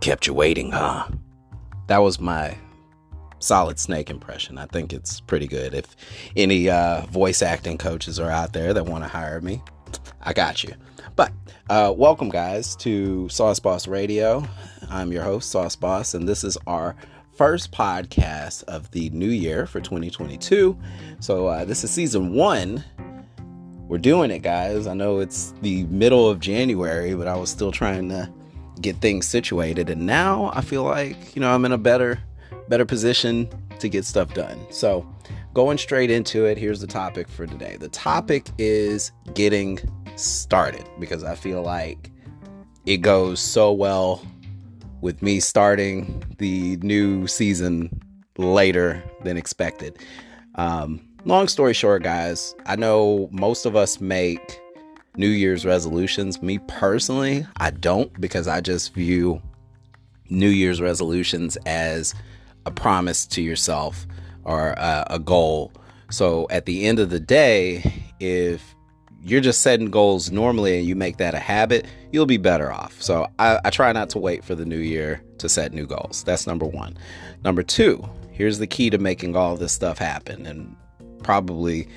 Kept you waiting, huh? That was my solid snake impression. I think it's pretty good. If any uh, voice acting coaches are out there that want to hire me, I got you. But uh, welcome, guys, to Sauce Boss Radio. I'm your host, Sauce Boss, and this is our first podcast of the new year for 2022. So, uh, this is season one. We're doing it, guys. I know it's the middle of January, but I was still trying to get things situated. And now I feel like, you know, I'm in a better better position to get stuff done. So, going straight into it, here's the topic for today. The topic is getting started because I feel like it goes so well with me starting the new season later than expected. Um, long story short, guys, I know most of us make New Year's resolutions. Me personally, I don't because I just view New Year's resolutions as a promise to yourself or a, a goal. So at the end of the day, if you're just setting goals normally and you make that a habit, you'll be better off. So I, I, try not to wait for the new year to set new goals. That's number one. Number two, here's the key to making all this stuff happen, and probably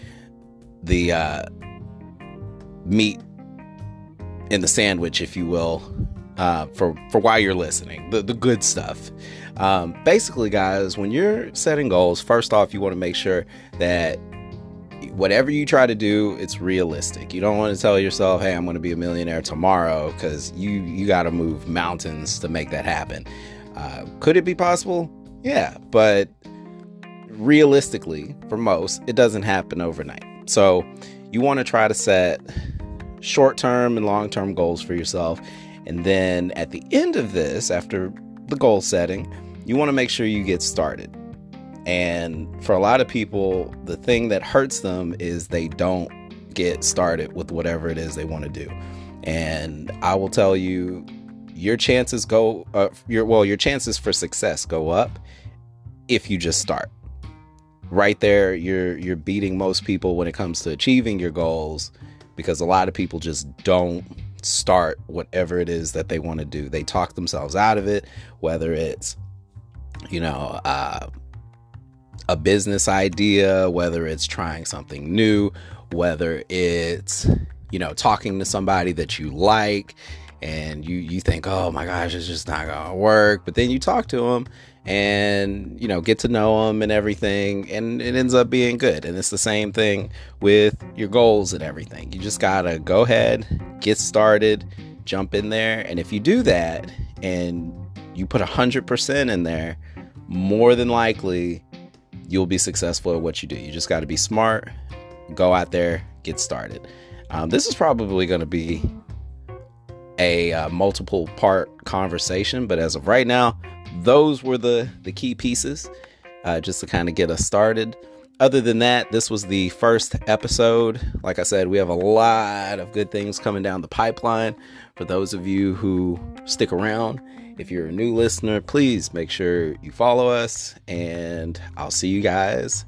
the uh, meat in the sandwich, if you will, uh, for for why you're listening, the the good stuff. Um, basically, guys, when you're setting goals, first off, you want to make sure that whatever you try to do, it's realistic. You don't want to tell yourself, "Hey, I'm going to be a millionaire tomorrow," because you you got to move mountains to make that happen. Uh, could it be possible? Yeah, but realistically, for most, it doesn't happen overnight. So you want to try to set short term and long term goals for yourself. And then at the end of this, after the goal setting, you want to make sure you get started. And for a lot of people, the thing that hurts them is they don't get started with whatever it is they want to do. And I will tell you, your chances go, uh, your well, your chances for success go up if you just start. Right there, you're you're beating most people when it comes to achieving your goals because a lot of people just don't start whatever it is that they want to do. They talk themselves out of it, whether it's, you know, uh, a business idea, whether it's trying something new, whether it's, you know, talking to somebody that you like and you you think, "Oh my gosh, it's just not going to work." But then you talk to them and you know get to know them and everything and it ends up being good. And it's the same thing with your goals and everything. You just gotta go ahead get started jump in there. And if you do that and you put 100% in there more than likely you'll be successful at what you do. You just got to be smart go out there get started. Um, this is probably going to be a uh, multiple part conversation but as of right now those were the the key pieces uh, just to kind of get us started. Other than that this was the first episode. Like i said we have a lot of good things coming down the pipeline. For those of you who stick around if you're a new listener please make sure you follow us and i'll see you guys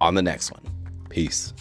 on the next one. Peace